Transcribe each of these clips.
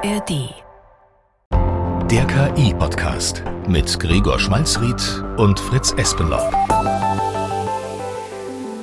ARD. Der KI-Podcast mit Gregor Schmalzried und Fritz Espenlaub.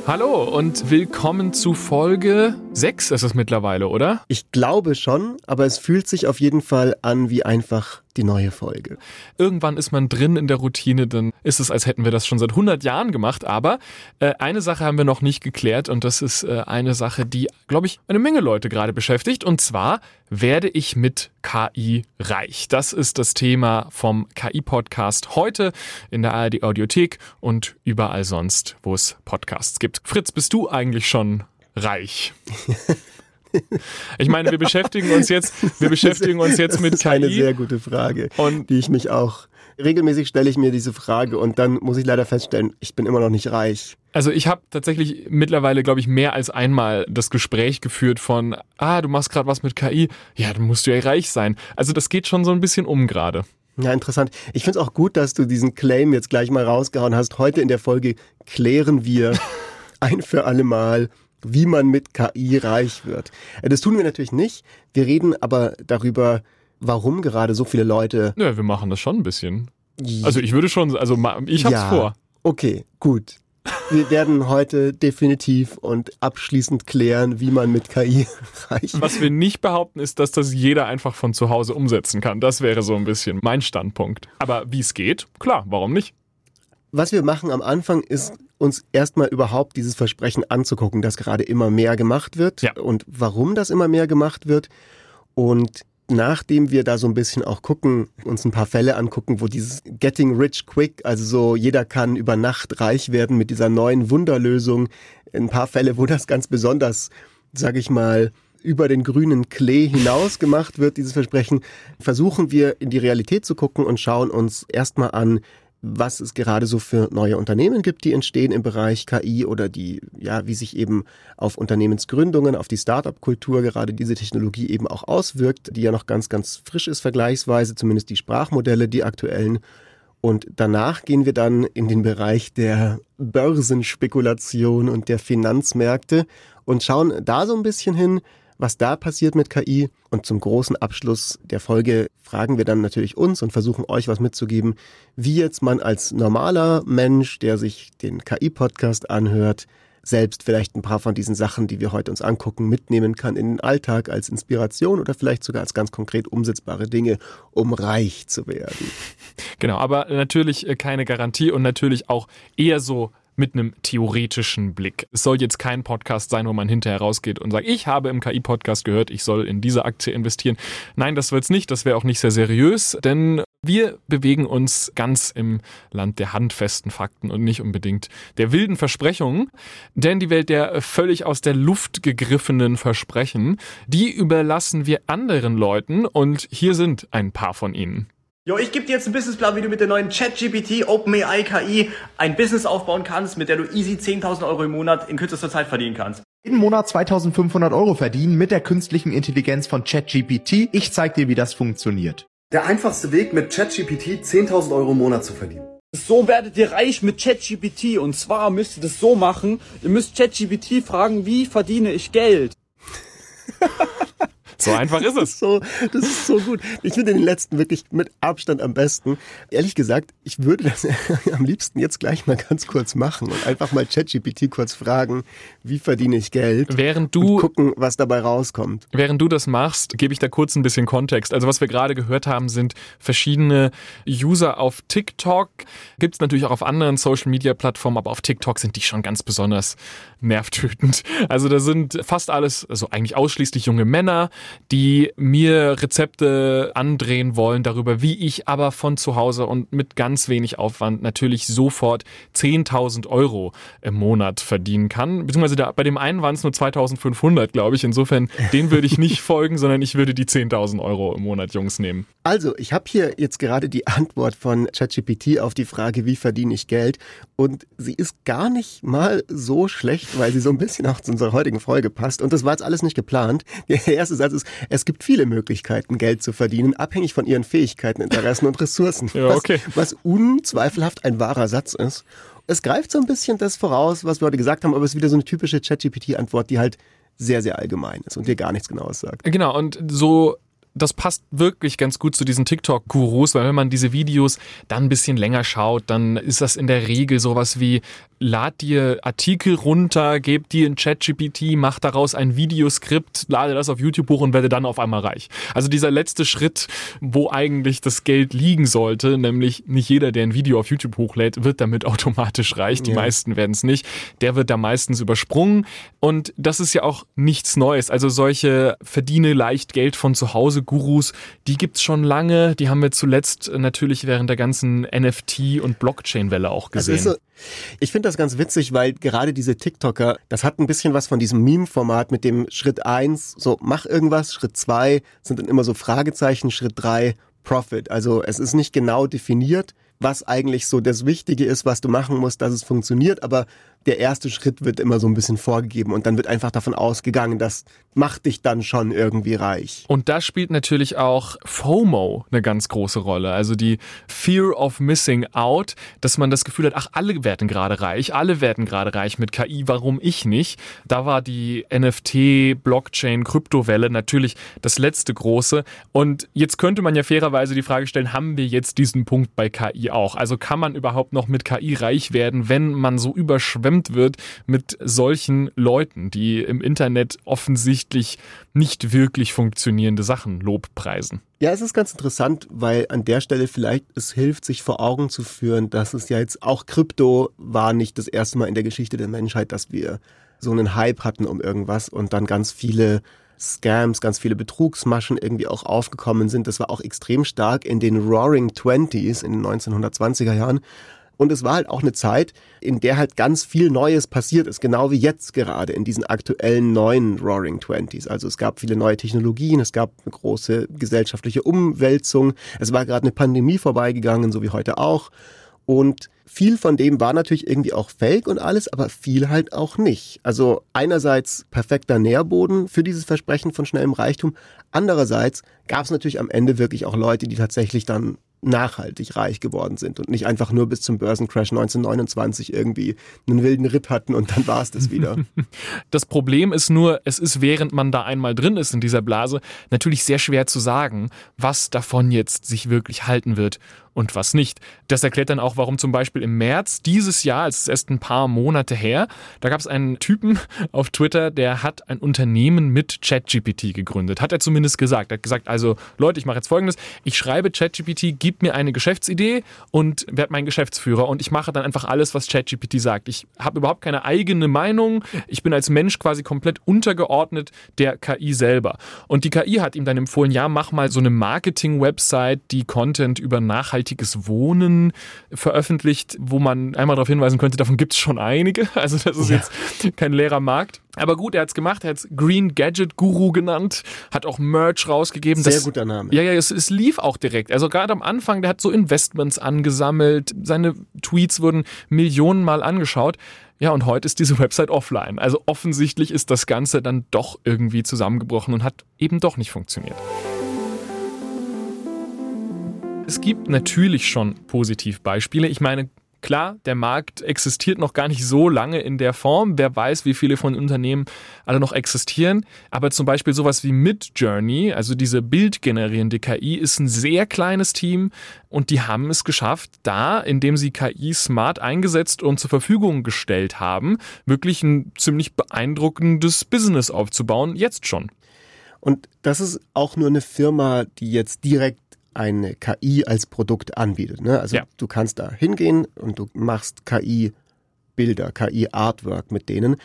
Hallo und willkommen zu Folge 6 ist es mittlerweile, oder? Ich glaube schon, aber es fühlt sich auf jeden Fall an wie einfach die neue Folge. Irgendwann ist man drin in der Routine, dann ist es, als hätten wir das schon seit 100 Jahren gemacht. Aber äh, eine Sache haben wir noch nicht geklärt und das ist äh, eine Sache, die, glaube ich, eine Menge Leute gerade beschäftigt. Und zwar werde ich mit KI reich. Das ist das Thema vom KI-Podcast heute in der ARD Audiothek und überall sonst, wo es Podcasts gibt. Fritz, bist du eigentlich schon reich? Ich meine, wir beschäftigen uns jetzt, wir beschäftigen uns jetzt mit KI. Das ist eine sehr gute Frage, und die ich mich auch regelmäßig stelle ich mir diese Frage und dann muss ich leider feststellen, ich bin immer noch nicht reich. Also ich habe tatsächlich mittlerweile, glaube ich, mehr als einmal das Gespräch geführt von, ah, du machst gerade was mit KI, ja, dann musst du ja reich sein. Also das geht schon so ein bisschen um gerade. Ja, interessant. Ich finde es auch gut, dass du diesen Claim jetzt gleich mal rausgehauen hast. Heute in der Folge klären wir ein für alle Mal, wie man mit KI reich wird. Äh, das tun wir natürlich nicht. Wir reden aber darüber, warum gerade so viele Leute. Ja, wir machen das schon ein bisschen. Also ich würde schon, also ich hab's ja, vor. Okay, gut. Wir werden heute definitiv und abschließend klären, wie man mit KI reich wird. Was wir nicht behaupten, ist, dass das jeder einfach von zu Hause umsetzen kann. Das wäre so ein bisschen mein Standpunkt. Aber wie es geht, klar, warum nicht? Was wir machen am Anfang ist uns erstmal überhaupt dieses Versprechen anzugucken, dass gerade immer mehr gemacht wird ja. und warum das immer mehr gemacht wird. Und nachdem wir da so ein bisschen auch gucken, uns ein paar Fälle angucken, wo dieses Getting Rich Quick, also so jeder kann über Nacht reich werden mit dieser neuen Wunderlösung, ein paar Fälle, wo das ganz besonders, sag ich mal, über den grünen Klee hinaus gemacht wird, dieses Versprechen, versuchen wir in die Realität zu gucken und schauen uns erstmal an, was es gerade so für neue Unternehmen gibt, die entstehen im Bereich KI oder die, ja, wie sich eben auf Unternehmensgründungen, auf die Startup-Kultur gerade diese Technologie eben auch auswirkt, die ja noch ganz, ganz frisch ist vergleichsweise, zumindest die Sprachmodelle, die aktuellen. Und danach gehen wir dann in den Bereich der Börsenspekulation und der Finanzmärkte und schauen da so ein bisschen hin, was da passiert mit KI. Und zum großen Abschluss der Folge fragen wir dann natürlich uns und versuchen euch was mitzugeben, wie jetzt man als normaler Mensch, der sich den KI-Podcast anhört, selbst vielleicht ein paar von diesen Sachen, die wir heute uns angucken, mitnehmen kann in den Alltag als Inspiration oder vielleicht sogar als ganz konkret umsetzbare Dinge, um reich zu werden. Genau, aber natürlich äh, keine Garantie und natürlich auch eher so mit einem theoretischen Blick. Es soll jetzt kein Podcast sein, wo man hinterher rausgeht und sagt, ich habe im KI-Podcast gehört, ich soll in diese Aktie investieren. Nein, das wird's nicht. Das wäre auch nicht sehr seriös, denn wir bewegen uns ganz im Land der handfesten Fakten und nicht unbedingt der wilden Versprechungen. Denn die Welt der völlig aus der Luft gegriffenen Versprechen, die überlassen wir anderen Leuten und hier sind ein paar von ihnen. Jo, ich gebe dir jetzt einen Businessplan, wie du mit der neuen ChatGPT OpenAI KI ein Business aufbauen kannst, mit der du easy 10.000 Euro im Monat in kürzester Zeit verdienen kannst. Jeden Monat 2500 Euro verdienen mit der künstlichen Intelligenz von ChatGPT. Ich zeig dir, wie das funktioniert. Der einfachste Weg, mit ChatGPT 10.000 Euro im Monat zu verdienen. So werdet ihr reich mit ChatGPT. Und zwar müsst ihr das so machen. Ihr müsst ChatGPT fragen, wie verdiene ich Geld? So einfach ist es. so, das ist so gut. Ich finde den letzten wirklich mit Abstand am besten. Ehrlich gesagt, ich würde das am liebsten jetzt gleich mal ganz kurz machen und einfach mal ChatGPT kurz fragen, wie verdiene ich Geld? Während du und gucken, was dabei rauskommt. Während du das machst, gebe ich da kurz ein bisschen Kontext. Also was wir gerade gehört haben, sind verschiedene User auf TikTok. Gibt es natürlich auch auf anderen Social Media Plattformen, aber auf TikTok sind die schon ganz besonders nervtötend. Also da sind fast alles, also eigentlich ausschließlich junge Männer, die mir Rezepte andrehen wollen darüber, wie ich aber von zu Hause und mit ganz wenig Aufwand natürlich sofort 10.000 Euro im Monat verdienen kann. Beziehungsweise da, bei dem einen waren es nur 2.500, glaube ich. Insofern, den würde ich nicht folgen, sondern ich würde die 10.000 Euro im Monat, Jungs, nehmen. Also, ich habe hier jetzt gerade die Antwort von ChatGPT auf die Frage, wie verdiene ich Geld? Und sie ist gar nicht mal so schlecht, weil sie so ein bisschen auch zu unserer heutigen Folge passt. Und das war jetzt alles nicht geplant. Der erste Satz ist, es gibt viele Möglichkeiten, Geld zu verdienen, abhängig von ihren Fähigkeiten, Interessen und Ressourcen. Ja, okay. was, was unzweifelhaft ein wahrer Satz ist. Es greift so ein bisschen das voraus, was wir heute gesagt haben, aber es ist wieder so eine typische ChatGPT-Antwort, die halt sehr, sehr allgemein ist und dir gar nichts Genaues sagt. Genau, und so das passt wirklich ganz gut zu diesen TikTok-Gurus, weil wenn man diese Videos dann ein bisschen länger schaut, dann ist das in der Regel sowas wie, lad dir Artikel runter, geb dir ein ChatGPT, mach daraus ein Videoskript, lade das auf YouTube hoch und werde dann auf einmal reich. Also dieser letzte Schritt, wo eigentlich das Geld liegen sollte, nämlich nicht jeder, der ein Video auf YouTube hochlädt, wird damit automatisch reich. Die ja. meisten werden es nicht. Der wird da meistens übersprungen. Und das ist ja auch nichts Neues. Also solche verdiene leicht Geld von zu Hause Gurus, die gibt's schon lange. Die haben wir zuletzt natürlich während der ganzen NFT- und Blockchain-Welle auch gesehen. So, ich finde das ganz witzig, weil gerade diese TikToker, das hat ein bisschen was von diesem Meme-Format mit dem Schritt eins, so mach irgendwas, Schritt zwei sind dann immer so Fragezeichen, Schritt drei Profit. Also es ist nicht genau definiert, was eigentlich so das Wichtige ist, was du machen musst, dass es funktioniert, aber der erste Schritt wird immer so ein bisschen vorgegeben und dann wird einfach davon ausgegangen, das macht dich dann schon irgendwie reich. Und da spielt natürlich auch FOMO eine ganz große Rolle, also die Fear of Missing Out, dass man das Gefühl hat, ach, alle werden gerade reich, alle werden gerade reich mit KI, warum ich nicht? Da war die NFT, Blockchain, Kryptowelle natürlich das letzte große und jetzt könnte man ja fairerweise die Frage stellen, haben wir jetzt diesen Punkt bei KI auch? Also kann man überhaupt noch mit KI reich werden, wenn man so überschwemmt überschwemmt wird mit solchen Leuten, die im Internet offensichtlich nicht wirklich funktionierende Sachen lobpreisen. Ja, es ist ganz interessant, weil an der Stelle vielleicht es hilft, sich vor Augen zu führen, dass es ja jetzt auch Krypto war nicht das erste Mal in der Geschichte der Menschheit, dass wir so einen Hype hatten um irgendwas und dann ganz viele Scams, ganz viele Betrugsmaschen irgendwie auch aufgekommen sind. Das war auch extrem stark in den Roaring Twenties in den 1920er Jahren. Und es war halt auch eine Zeit, in der halt ganz viel Neues passiert ist, genau wie jetzt gerade in diesen aktuellen neuen Roaring Twenties. Also es gab viele neue Technologien, es gab eine große gesellschaftliche Umwälzung, es war gerade eine Pandemie vorbeigegangen, so wie heute auch. Und viel von dem war natürlich irgendwie auch fake und alles, aber viel halt auch nicht. Also einerseits perfekter Nährboden für dieses Versprechen von schnellem Reichtum, andererseits gab es natürlich am Ende wirklich auch Leute, die tatsächlich dann nachhaltig reich geworden sind und nicht einfach nur bis zum Börsencrash 1929 irgendwie einen wilden Ritt hatten und dann war es das wieder. Das Problem ist nur, es ist während man da einmal drin ist in dieser Blase natürlich sehr schwer zu sagen, was davon jetzt sich wirklich halten wird und was nicht. Das erklärt dann auch, warum zum Beispiel im März dieses Jahr, es ist erst ein paar Monate her, da gab es einen Typen auf Twitter, der hat ein Unternehmen mit ChatGPT gegründet. Hat er zumindest gesagt. Er hat gesagt, also Leute, ich mache jetzt folgendes, ich schreibe ChatGPT, gib mir eine Geschäftsidee und werde mein Geschäftsführer und ich mache dann einfach alles, was ChatGPT sagt. Ich habe überhaupt keine eigene Meinung. Ich bin als Mensch quasi komplett untergeordnet der KI selber. Und die KI hat ihm dann empfohlen, ja, mach mal so eine Marketing-Website, die Content über nachhaltiges Wohnen veröffentlicht, wo man einmal darauf hinweisen könnte, davon gibt es schon einige. Also das ist ja. jetzt kein leerer Markt. Aber gut, er hat es gemacht, er hat es Green Gadget Guru genannt, hat auch Merch rausgegeben. Sehr das, guter Name. Ja, ja, es, es lief auch direkt. Also gerade am Anfang, der hat so Investments angesammelt, seine Tweets wurden Millionenmal angeschaut. Ja, und heute ist diese Website offline. Also offensichtlich ist das Ganze dann doch irgendwie zusammengebrochen und hat eben doch nicht funktioniert. Es gibt natürlich schon Positivbeispiele. Ich meine, klar, der Markt existiert noch gar nicht so lange in der Form. Wer weiß, wie viele von Unternehmen alle noch existieren. Aber zum Beispiel sowas wie Midjourney, also diese bildgenerierende KI, ist ein sehr kleines Team und die haben es geschafft, da, indem sie KI smart eingesetzt und zur Verfügung gestellt haben, wirklich ein ziemlich beeindruckendes Business aufzubauen, jetzt schon. Und das ist auch nur eine Firma, die jetzt direkt eine KI als Produkt anbietet. Ne? Also ja. du kannst da hingehen und du machst KI-Bilder, KI-Artwork mit denen.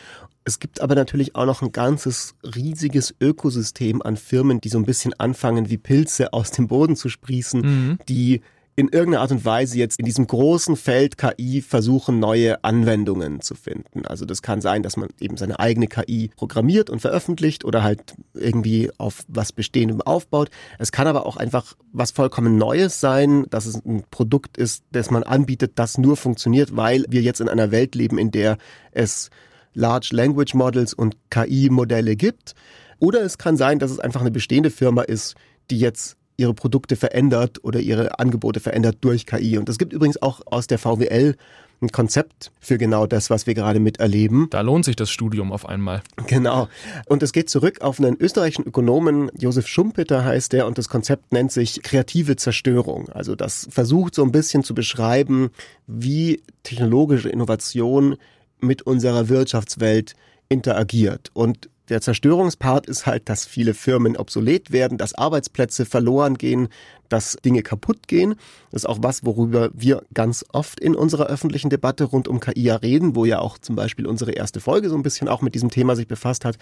Es gibt aber natürlich auch noch ein ganzes riesiges Ökosystem an Firmen, die so ein bisschen anfangen, wie Pilze aus dem Boden zu sprießen, mhm. die in irgendeiner Art und Weise jetzt in diesem großen Feld KI versuchen, neue Anwendungen zu finden. Also das kann sein, dass man eben seine eigene KI programmiert und veröffentlicht oder halt irgendwie auf was Bestehendem aufbaut. Es kann aber auch einfach was vollkommen Neues sein, dass es ein Produkt ist, das man anbietet, das nur funktioniert, weil wir jetzt in einer Welt leben, in der es Large Language Models und KI-Modelle gibt. Oder es kann sein, dass es einfach eine bestehende Firma ist, die jetzt ihre Produkte verändert oder ihre Angebote verändert durch KI. Und es gibt übrigens auch aus der VWL ein Konzept für genau das, was wir gerade miterleben. Da lohnt sich das Studium auf einmal. Genau. Und es geht zurück auf einen österreichischen Ökonomen, Josef Schumpeter heißt der, und das Konzept nennt sich kreative Zerstörung. Also das versucht so ein bisschen zu beschreiben, wie technologische Innovation mit unserer Wirtschaftswelt interagiert. Und der Zerstörungspart ist halt, dass viele Firmen obsolet werden, dass Arbeitsplätze verloren gehen, dass Dinge kaputt gehen. Das ist auch was, worüber wir ganz oft in unserer öffentlichen Debatte rund um KI reden, wo ja auch zum Beispiel unsere erste Folge so ein bisschen auch mit diesem Thema sich befasst hat.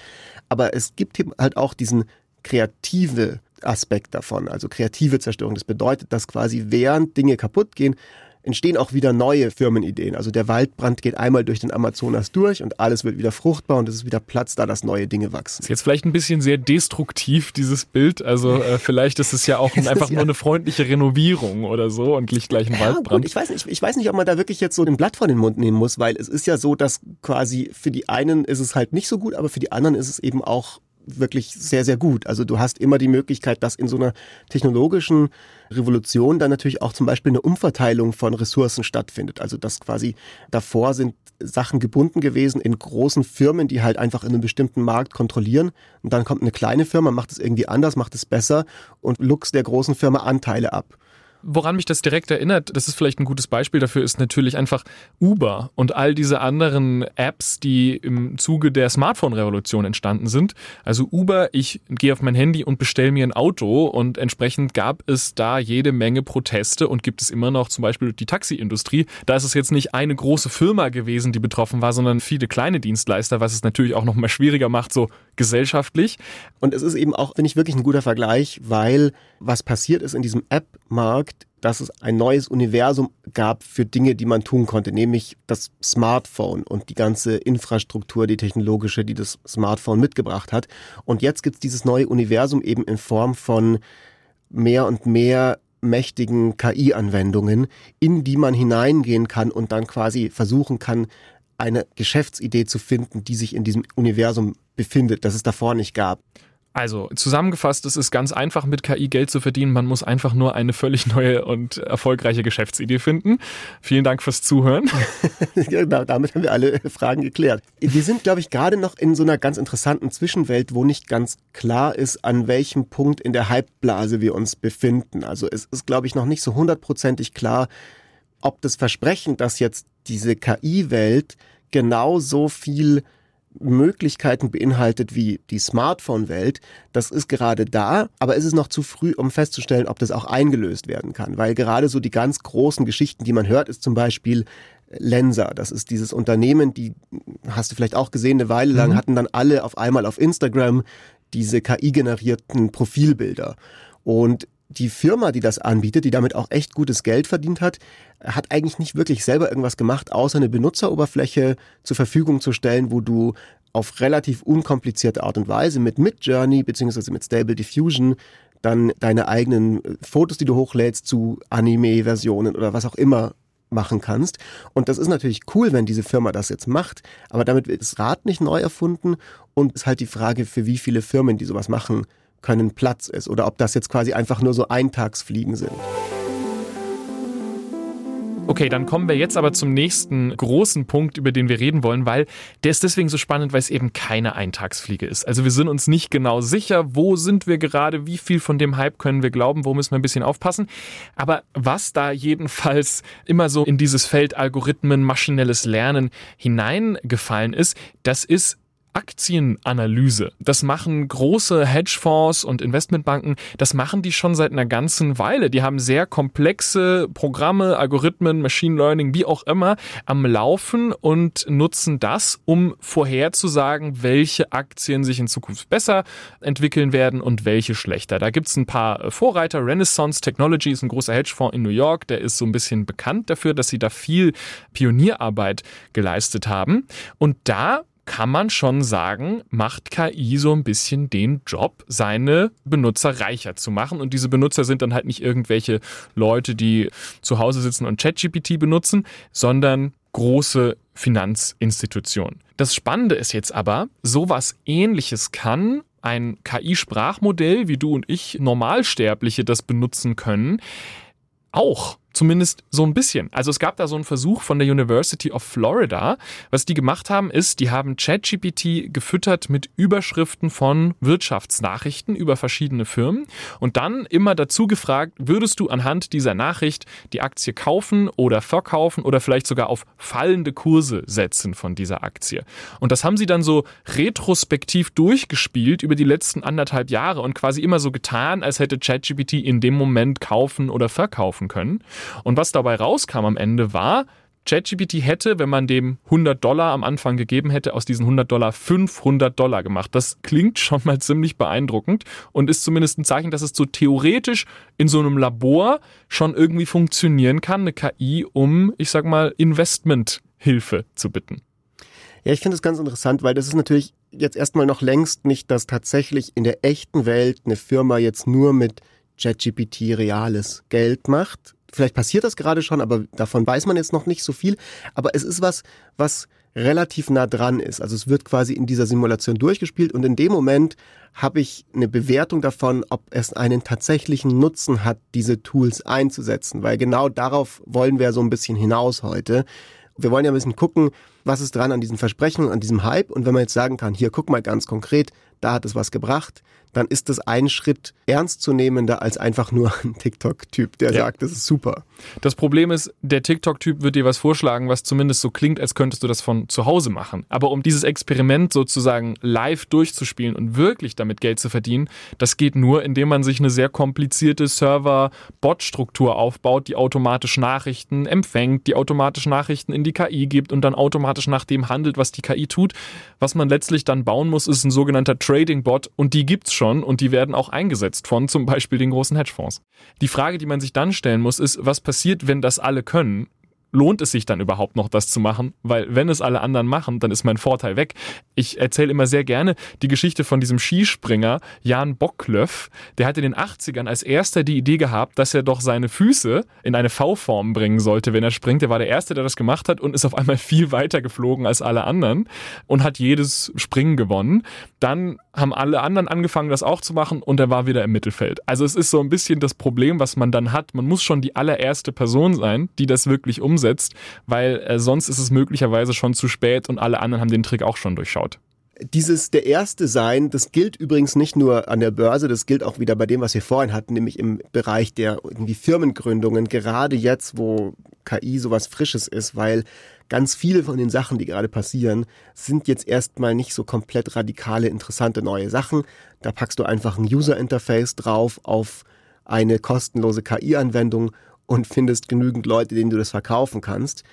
Aber es gibt halt auch diesen kreative Aspekt davon, also kreative Zerstörung. Das bedeutet, dass quasi während Dinge kaputt gehen, entstehen auch wieder neue Firmenideen. Also der Waldbrand geht einmal durch den Amazonas durch und alles wird wieder fruchtbar und es ist wieder Platz da, dass neue Dinge wachsen. Ist jetzt vielleicht ein bisschen sehr destruktiv, dieses Bild. Also äh, vielleicht ist es ja auch einfach nur eine freundliche Renovierung oder so und nicht gleich ein ja, Waldbrand. Gut, ich weiß nicht, ich weiß nicht, ob man da wirklich jetzt so den Blatt vor den Mund nehmen muss, weil es ist ja so, dass quasi für die einen ist es halt nicht so gut, aber für die anderen ist es eben auch wirklich sehr, sehr gut. Also du hast immer die Möglichkeit, dass in so einer technologischen Revolution dann natürlich auch zum Beispiel eine Umverteilung von Ressourcen stattfindet. Also dass quasi davor sind Sachen gebunden gewesen in großen Firmen, die halt einfach in einem bestimmten Markt kontrollieren. Und dann kommt eine kleine Firma, macht es irgendwie anders, macht es besser und luchst der großen Firma Anteile ab. Woran mich das direkt erinnert, das ist vielleicht ein gutes Beispiel dafür, ist natürlich einfach Uber und all diese anderen Apps, die im Zuge der Smartphone-Revolution entstanden sind. Also Uber, ich gehe auf mein Handy und bestelle mir ein Auto und entsprechend gab es da jede Menge Proteste und gibt es immer noch zum Beispiel die Taxiindustrie. Da ist es jetzt nicht eine große Firma gewesen, die betroffen war, sondern viele kleine Dienstleister, was es natürlich auch noch mal schwieriger macht, so gesellschaftlich. Und es ist eben auch, finde ich, wirklich ein guter Vergleich, weil was passiert ist in diesem App-Markt, dass es ein neues Universum gab für Dinge, die man tun konnte, nämlich das Smartphone und die ganze Infrastruktur, die technologische, die das Smartphone mitgebracht hat. Und jetzt gibt es dieses neue Universum eben in Form von mehr und mehr mächtigen KI-Anwendungen, in die man hineingehen kann und dann quasi versuchen kann, eine Geschäftsidee zu finden, die sich in diesem Universum befindet, das es davor nicht gab. Also zusammengefasst, es ist ganz einfach mit KI Geld zu verdienen. Man muss einfach nur eine völlig neue und erfolgreiche Geschäftsidee finden. Vielen Dank fürs Zuhören. genau, damit haben wir alle Fragen geklärt. Wir sind, glaube ich, gerade noch in so einer ganz interessanten Zwischenwelt, wo nicht ganz klar ist, an welchem Punkt in der Hypeblase wir uns befinden. Also es ist, glaube ich, noch nicht so hundertprozentig klar, ob das Versprechen, dass jetzt diese KI-Welt genauso viel Möglichkeiten beinhaltet wie die Smartphone-Welt, das ist gerade da, aber es ist noch zu früh, um festzustellen, ob das auch eingelöst werden kann. Weil gerade so die ganz großen Geschichten, die man hört, ist zum Beispiel Lensa. Das ist dieses Unternehmen, die hast du vielleicht auch gesehen, eine Weile lang mhm. hatten dann alle auf einmal auf Instagram diese KI-generierten Profilbilder. Und die Firma, die das anbietet, die damit auch echt gutes Geld verdient hat, hat eigentlich nicht wirklich selber irgendwas gemacht, außer eine Benutzeroberfläche zur Verfügung zu stellen, wo du auf relativ unkomplizierte Art und Weise mit Midjourney beziehungsweise mit Stable Diffusion dann deine eigenen äh, Fotos, die du hochlädst, zu Anime-Versionen oder was auch immer machen kannst. Und das ist natürlich cool, wenn diese Firma das jetzt macht, aber damit wird das Rad nicht neu erfunden und ist halt die Frage, für wie viele Firmen, die sowas machen, können Platz ist oder ob das jetzt quasi einfach nur so Eintagsfliegen sind. Okay, dann kommen wir jetzt aber zum nächsten großen Punkt, über den wir reden wollen, weil der ist deswegen so spannend, weil es eben keine Eintagsfliege ist. Also wir sind uns nicht genau sicher, wo sind wir gerade, wie viel von dem Hype können wir glauben, wo müssen wir ein bisschen aufpassen. Aber was da jedenfalls immer so in dieses Feld Algorithmen, maschinelles Lernen hineingefallen ist, das ist Aktienanalyse. Das machen große Hedgefonds und Investmentbanken, das machen die schon seit einer ganzen Weile. Die haben sehr komplexe Programme, Algorithmen, Machine Learning, wie auch immer, am Laufen und nutzen das, um vorherzusagen, welche Aktien sich in Zukunft besser entwickeln werden und welche schlechter. Da gibt es ein paar Vorreiter. Renaissance Technology ist ein großer Hedgefonds in New York, der ist so ein bisschen bekannt dafür, dass sie da viel Pionierarbeit geleistet haben. Und da kann man schon sagen, macht KI so ein bisschen den Job, seine Benutzer reicher zu machen. Und diese Benutzer sind dann halt nicht irgendwelche Leute, die zu Hause sitzen und ChatGPT benutzen, sondern große Finanzinstitutionen. Das Spannende ist jetzt aber, sowas ähnliches kann ein KI-Sprachmodell, wie du und ich Normalsterbliche das benutzen können, auch. Zumindest so ein bisschen. Also es gab da so einen Versuch von der University of Florida. Was die gemacht haben, ist, die haben ChatGPT gefüttert mit Überschriften von Wirtschaftsnachrichten über verschiedene Firmen und dann immer dazu gefragt, würdest du anhand dieser Nachricht die Aktie kaufen oder verkaufen oder vielleicht sogar auf fallende Kurse setzen von dieser Aktie. Und das haben sie dann so retrospektiv durchgespielt über die letzten anderthalb Jahre und quasi immer so getan, als hätte ChatGPT in dem Moment kaufen oder verkaufen können. Und was dabei rauskam am Ende war, ChatGPT hätte, wenn man dem 100 Dollar am Anfang gegeben hätte, aus diesen 100 Dollar 500 Dollar gemacht. Das klingt schon mal ziemlich beeindruckend und ist zumindest ein Zeichen, dass es so theoretisch in so einem Labor schon irgendwie funktionieren kann, eine KI, um, ich sag mal, Investmenthilfe zu bitten. Ja, ich finde es ganz interessant, weil das ist natürlich jetzt erstmal noch längst nicht, dass tatsächlich in der echten Welt eine Firma jetzt nur mit ChatGPT reales Geld macht. Vielleicht passiert das gerade schon, aber davon weiß man jetzt noch nicht so viel. Aber es ist was, was relativ nah dran ist. Also es wird quasi in dieser Simulation durchgespielt und in dem Moment habe ich eine Bewertung davon, ob es einen tatsächlichen Nutzen hat, diese Tools einzusetzen, weil genau darauf wollen wir so ein bisschen hinaus heute. Wir wollen ja ein bisschen gucken, was ist dran an diesen Versprechungen, an diesem Hype und wenn man jetzt sagen kann, hier guck mal ganz konkret, da hat es was gebracht, dann ist das ein Schritt ernstzunehmender als einfach nur ein TikTok-Typ, der ja. sagt, das ist super. Das Problem ist, der TikTok-Typ wird dir was vorschlagen, was zumindest so klingt, als könntest du das von zu Hause machen. Aber um dieses Experiment sozusagen live durchzuspielen und wirklich damit Geld zu verdienen, das geht nur, indem man sich eine sehr komplizierte Server-Bot-Struktur aufbaut, die automatisch Nachrichten empfängt, die automatisch Nachrichten in die KI gibt und dann automatisch nach dem handelt, was die KI tut. Was man letztlich dann bauen muss, ist ein sogenannter Trading-Bot und die gibt's schon und die werden auch eingesetzt von zum Beispiel den großen Hedgefonds. Die Frage, die man sich dann stellen muss, ist, was passiert, wenn das alle können? Lohnt es sich dann überhaupt noch, das zu machen? Weil wenn es alle anderen machen, dann ist mein Vorteil weg. Ich erzähle immer sehr gerne die Geschichte von diesem Skispringer Jan Bocklöff. Der hatte in den 80ern als erster die Idee gehabt, dass er doch seine Füße in eine V-Form bringen sollte, wenn er springt. Er war der Erste, der das gemacht hat und ist auf einmal viel weiter geflogen als alle anderen und hat jedes Springen gewonnen. Dann haben alle anderen angefangen, das auch zu machen und er war wieder im Mittelfeld. Also es ist so ein bisschen das Problem, was man dann hat. Man muss schon die allererste Person sein, die das wirklich umsetzt umsetzt, weil äh, sonst ist es möglicherweise schon zu spät und alle anderen haben den Trick auch schon durchschaut. Dieses der Erste sein, das gilt übrigens nicht nur an der Börse, das gilt auch wieder bei dem, was wir vorhin hatten, nämlich im Bereich der irgendwie Firmengründungen, gerade jetzt, wo KI sowas Frisches ist, weil ganz viele von den Sachen, die gerade passieren, sind jetzt erstmal nicht so komplett radikale, interessante neue Sachen. Da packst du einfach ein User Interface drauf auf eine kostenlose KI-Anwendung und findest genügend Leute, denen du das verkaufen kannst.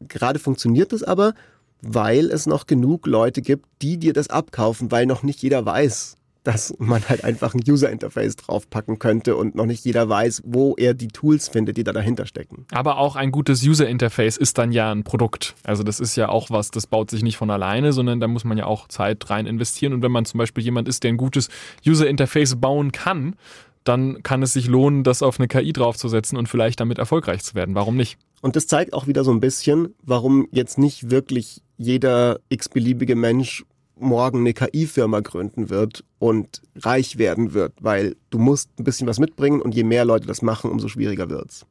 Gerade funktioniert das aber, weil es noch genug Leute gibt, die dir das abkaufen, weil noch nicht jeder weiß, dass man halt einfach ein User Interface draufpacken könnte und noch nicht jeder weiß, wo er die Tools findet, die da dahinter stecken. Aber auch ein gutes User Interface ist dann ja ein Produkt. Also das ist ja auch was, das baut sich nicht von alleine, sondern da muss man ja auch Zeit rein investieren. Und wenn man zum Beispiel jemand ist, der ein gutes User Interface bauen kann, dann kann es sich lohnen, das auf eine KI draufzusetzen und vielleicht damit erfolgreich zu werden. Warum nicht? Und das zeigt auch wieder so ein bisschen, warum jetzt nicht wirklich jeder x-beliebige Mensch morgen eine KI-Firma gründen wird und reich werden wird, weil du musst ein bisschen was mitbringen und je mehr Leute das machen, umso schwieriger wird's.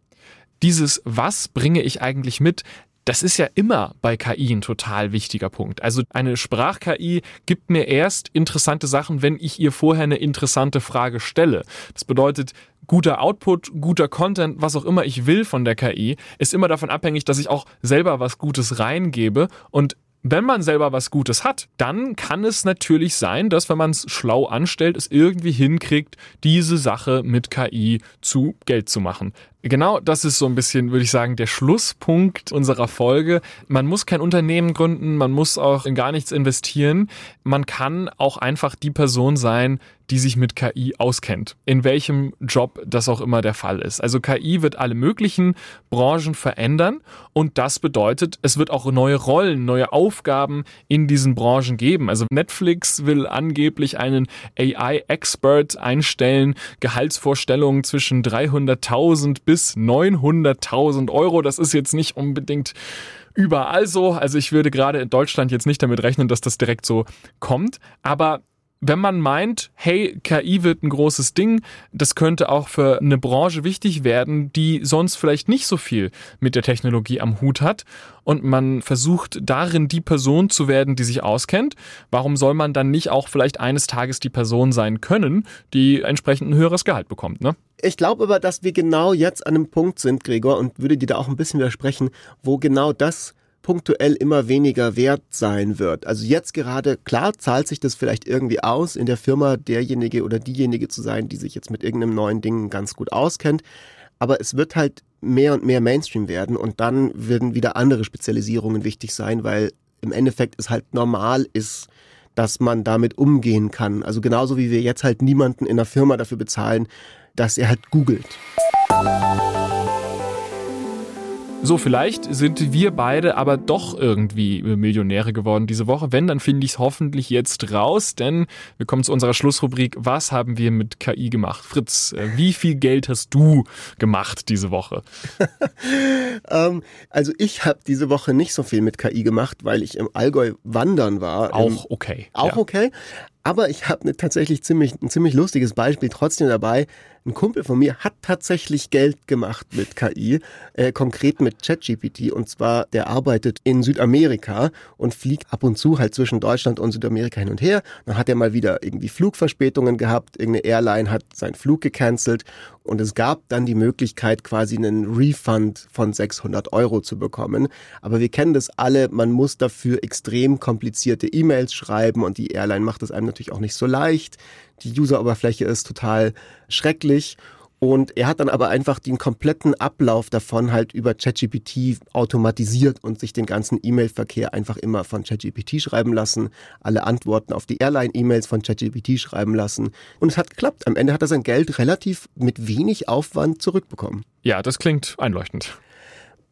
Dieses Was bringe ich eigentlich mit? Das ist ja immer bei KI ein total wichtiger Punkt. Also eine Sprach-KI gibt mir erst interessante Sachen, wenn ich ihr vorher eine interessante Frage stelle. Das bedeutet, guter Output, guter Content, was auch immer ich will von der KI, ist immer davon abhängig, dass ich auch selber was Gutes reingebe und wenn man selber was Gutes hat, dann kann es natürlich sein, dass wenn man es schlau anstellt, es irgendwie hinkriegt, diese Sache mit KI zu Geld zu machen. Genau das ist so ein bisschen, würde ich sagen, der Schlusspunkt unserer Folge. Man muss kein Unternehmen gründen, man muss auch in gar nichts investieren. Man kann auch einfach die Person sein, die sich mit KI auskennt, in welchem Job das auch immer der Fall ist. Also KI wird alle möglichen Branchen verändern und das bedeutet, es wird auch neue Rollen, neue Aufgaben in diesen Branchen geben. Also Netflix will angeblich einen AI-Expert einstellen, Gehaltsvorstellungen zwischen 300.000 bis bis 900.000 Euro. Das ist jetzt nicht unbedingt überall so. Also ich würde gerade in Deutschland jetzt nicht damit rechnen, dass das direkt so kommt. Aber wenn man meint, hey, KI wird ein großes Ding, das könnte auch für eine Branche wichtig werden, die sonst vielleicht nicht so viel mit der Technologie am Hut hat und man versucht darin die Person zu werden, die sich auskennt, warum soll man dann nicht auch vielleicht eines Tages die Person sein können, die entsprechend ein höheres Gehalt bekommt, ne? Ich glaube aber, dass wir genau jetzt an einem Punkt sind, Gregor, und würde dir da auch ein bisschen widersprechen, wo genau das punktuell immer weniger wert sein wird. Also jetzt gerade, klar, zahlt sich das vielleicht irgendwie aus, in der Firma derjenige oder diejenige zu sein, die sich jetzt mit irgendeinem neuen Ding ganz gut auskennt. Aber es wird halt mehr und mehr Mainstream werden und dann werden wieder andere Spezialisierungen wichtig sein, weil im Endeffekt es halt normal ist, dass man damit umgehen kann. Also genauso wie wir jetzt halt niemanden in der Firma dafür bezahlen, dass er halt googelt. So, vielleicht sind wir beide aber doch irgendwie Millionäre geworden diese Woche. Wenn, dann finde ich es hoffentlich jetzt raus, denn wir kommen zu unserer Schlussrubrik. Was haben wir mit KI gemacht? Fritz, äh, wie viel Geld hast du gemacht diese Woche? ähm, also ich habe diese Woche nicht so viel mit KI gemacht, weil ich im Allgäu wandern war. Auch okay. Auch ja. okay. Aber ich habe ne tatsächlich ziemlich, ein ziemlich lustiges Beispiel trotzdem dabei. Ein Kumpel von mir hat tatsächlich Geld gemacht mit KI, äh, konkret mit ChatGPT. Und zwar, der arbeitet in Südamerika und fliegt ab und zu halt zwischen Deutschland und Südamerika hin und her. Dann hat er mal wieder irgendwie Flugverspätungen gehabt. Irgendeine Airline hat seinen Flug gecancelt. Und es gab dann die Möglichkeit, quasi einen Refund von 600 Euro zu bekommen. Aber wir kennen das alle. Man muss dafür extrem komplizierte E-Mails schreiben und die Airline macht es einem natürlich auch nicht so leicht. Die Useroberfläche ist total schrecklich. Und er hat dann aber einfach den kompletten Ablauf davon halt über ChatGPT automatisiert und sich den ganzen E-Mail-Verkehr einfach immer von ChatGPT schreiben lassen, alle Antworten auf die Airline-E-Mails von ChatGPT schreiben lassen. Und es hat geklappt. Am Ende hat er sein Geld relativ mit wenig Aufwand zurückbekommen. Ja, das klingt einleuchtend.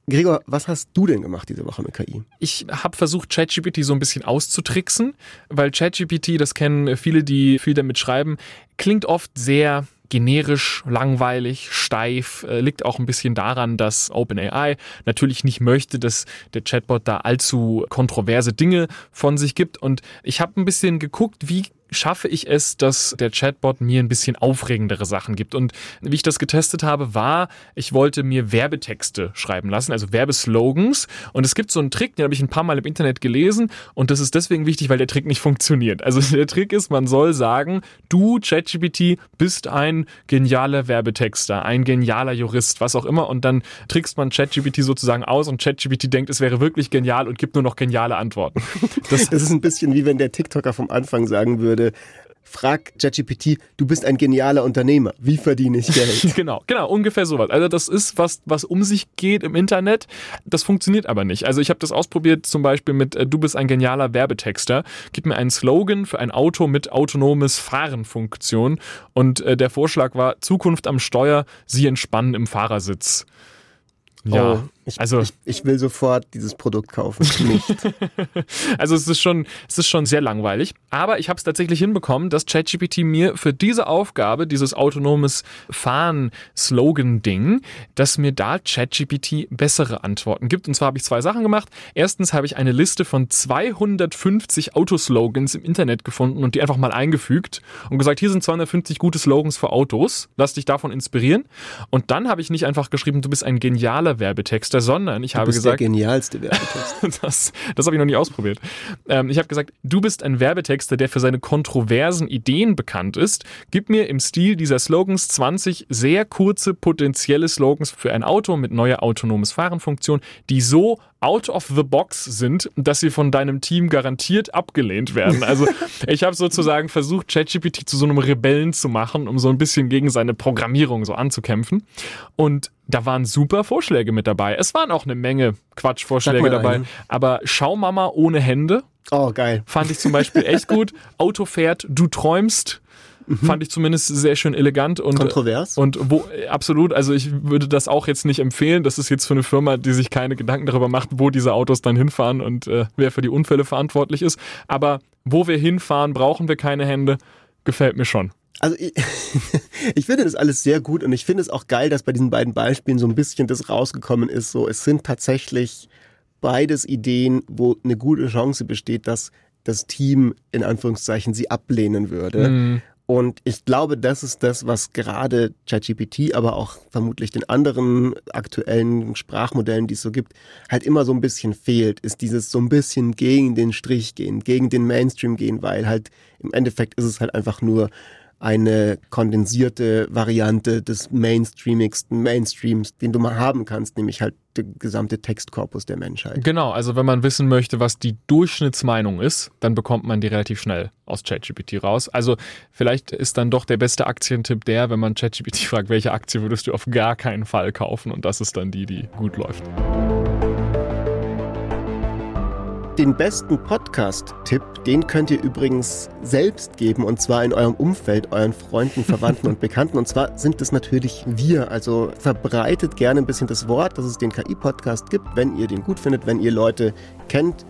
Gregor, was hast du denn gemacht diese Woche mit KI? Ich habe versucht, ChatGPT so ein bisschen auszutricksen, weil ChatGPT, das kennen viele, die viel damit schreiben, klingt oft sehr generisch, langweilig, steif, äh, liegt auch ein bisschen daran, dass OpenAI natürlich nicht möchte, dass der Chatbot da allzu kontroverse Dinge von sich gibt. Und ich habe ein bisschen geguckt, wie schaffe ich es, dass der Chatbot mir ein bisschen aufregendere Sachen gibt. Und wie ich das getestet habe, war, ich wollte mir Werbetexte schreiben lassen, also Werbeslogans. Und es gibt so einen Trick, den habe ich ein paar Mal im Internet gelesen. Und das ist deswegen wichtig, weil der Trick nicht funktioniert. Also der Trick ist, man soll sagen, du, ChatGPT, bist ein genialer Werbetexter, ein genialer Jurist, was auch immer. Und dann trickst man ChatGPT sozusagen aus und ChatGPT denkt, es wäre wirklich genial und gibt nur noch geniale Antworten. Das, das ist ein bisschen wie wenn der TikToker vom Anfang sagen würde, frag ChatGPT, du bist ein genialer Unternehmer. Wie verdiene ich Geld? genau, genau, ungefähr sowas. Also das ist was, was um sich geht im Internet. Das funktioniert aber nicht. Also ich habe das ausprobiert zum Beispiel mit äh, Du bist ein genialer Werbetexter. Gib mir einen Slogan für ein Auto mit autonomes Fahrenfunktion. Und äh, der Vorschlag war Zukunft am Steuer, Sie entspannen im Fahrersitz. Ja, oh, ich, also ich, ich, will sofort dieses Produkt kaufen. Nicht. also es ist schon, es ist schon sehr langweilig. Aber ich habe es tatsächlich hinbekommen, dass ChatGPT mir für diese Aufgabe, dieses autonomes Fahren-Slogan-Ding, dass mir da ChatGPT bessere Antworten gibt. Und zwar habe ich zwei Sachen gemacht. Erstens habe ich eine Liste von 250 Autoslogans im Internet gefunden und die einfach mal eingefügt und gesagt, hier sind 250 gute Slogans für Autos. Lass dich davon inspirieren. Und dann habe ich nicht einfach geschrieben, du bist ein genialer Werbetexter, sondern ich du habe bist gesagt, der genialste Werbetexter. das, das habe ich noch nie ausprobiert. Ähm, ich habe gesagt, du bist ein Werbetexter, der für seine kontroversen Ideen bekannt ist. Gib mir im Stil dieser Slogans 20 sehr kurze potenzielle Slogans für ein Auto mit neuer autonomes Fahrenfunktion, die so out of the box sind, dass sie von deinem Team garantiert abgelehnt werden. Also ich habe sozusagen versucht, ChatGPT zu so einem Rebellen zu machen, um so ein bisschen gegen seine Programmierung so anzukämpfen. Und da waren super Vorschläge mit dabei. Es waren auch eine Menge Quatschvorschläge dabei. einen. Aber Schaumama ohne Hände Oh, geil. fand ich zum Beispiel echt gut. Auto fährt, du träumst. Fand ich zumindest sehr schön elegant und Kontrovers. und wo absolut, also ich würde das auch jetzt nicht empfehlen. Das ist jetzt für eine Firma, die sich keine Gedanken darüber macht, wo diese Autos dann hinfahren und äh, wer für die Unfälle verantwortlich ist. Aber wo wir hinfahren, brauchen wir keine Hände. Gefällt mir schon. Also ich, ich finde das alles sehr gut und ich finde es auch geil, dass bei diesen beiden Beispielen so ein bisschen das rausgekommen ist. So, es sind tatsächlich beides Ideen, wo eine gute Chance besteht, dass das Team in Anführungszeichen sie ablehnen würde. Mhm. Und ich glaube, das ist das, was gerade ChatGPT, aber auch vermutlich den anderen aktuellen Sprachmodellen, die es so gibt, halt immer so ein bisschen fehlt, ist dieses so ein bisschen gegen den Strich gehen, gegen den Mainstream gehen, weil halt im Endeffekt ist es halt einfach nur eine kondensierte Variante des mainstreamigsten Mainstreams, den du mal haben kannst, nämlich halt der gesamte Textkorpus der Menschheit. Genau, also wenn man wissen möchte, was die Durchschnittsmeinung ist, dann bekommt man die relativ schnell aus ChatGPT raus. Also vielleicht ist dann doch der beste Aktientipp der, wenn man ChatGPT fragt, welche Aktie würdest du auf gar keinen Fall kaufen und das ist dann die, die gut läuft. Den besten Podcast-Tipp, den könnt ihr übrigens selbst geben und zwar in eurem Umfeld, euren Freunden, Verwandten und Bekannten. Und zwar sind es natürlich wir. Also verbreitet gerne ein bisschen das Wort, dass es den KI-Podcast gibt, wenn ihr den gut findet, wenn ihr Leute kennt,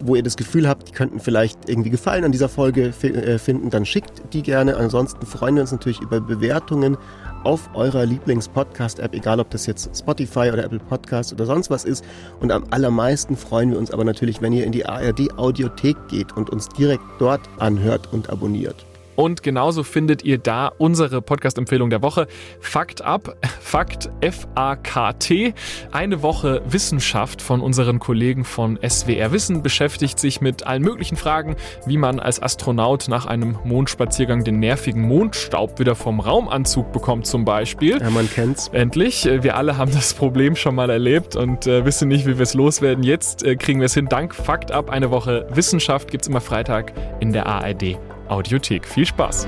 wo ihr das Gefühl habt, die könnten vielleicht irgendwie Gefallen an dieser Folge äh, finden, dann schickt die gerne. Ansonsten freuen wir uns natürlich über Bewertungen auf eurer Lieblings-Podcast-App, egal ob das jetzt Spotify oder Apple Podcast oder sonst was ist. Und am allermeisten freuen wir uns aber natürlich, wenn ihr in die ARD-Audiothek geht und uns direkt dort anhört und abonniert. Und genauso findet ihr da unsere Podcast-Empfehlung der Woche. Fakt ab, Fakt F-A-K-T. Eine Woche Wissenschaft von unseren Kollegen von SWR Wissen beschäftigt sich mit allen möglichen Fragen, wie man als Astronaut nach einem Mondspaziergang den nervigen Mondstaub wieder vom Raumanzug bekommt zum Beispiel. Ja, man kennt's. Endlich. Wir alle haben das Problem schon mal erlebt und äh, wissen nicht, wie wir es loswerden. Jetzt äh, kriegen wir es hin. Dank Fakt ab. Eine Woche Wissenschaft gibt es immer Freitag in der ARD. Audiothek. Viel Spaß!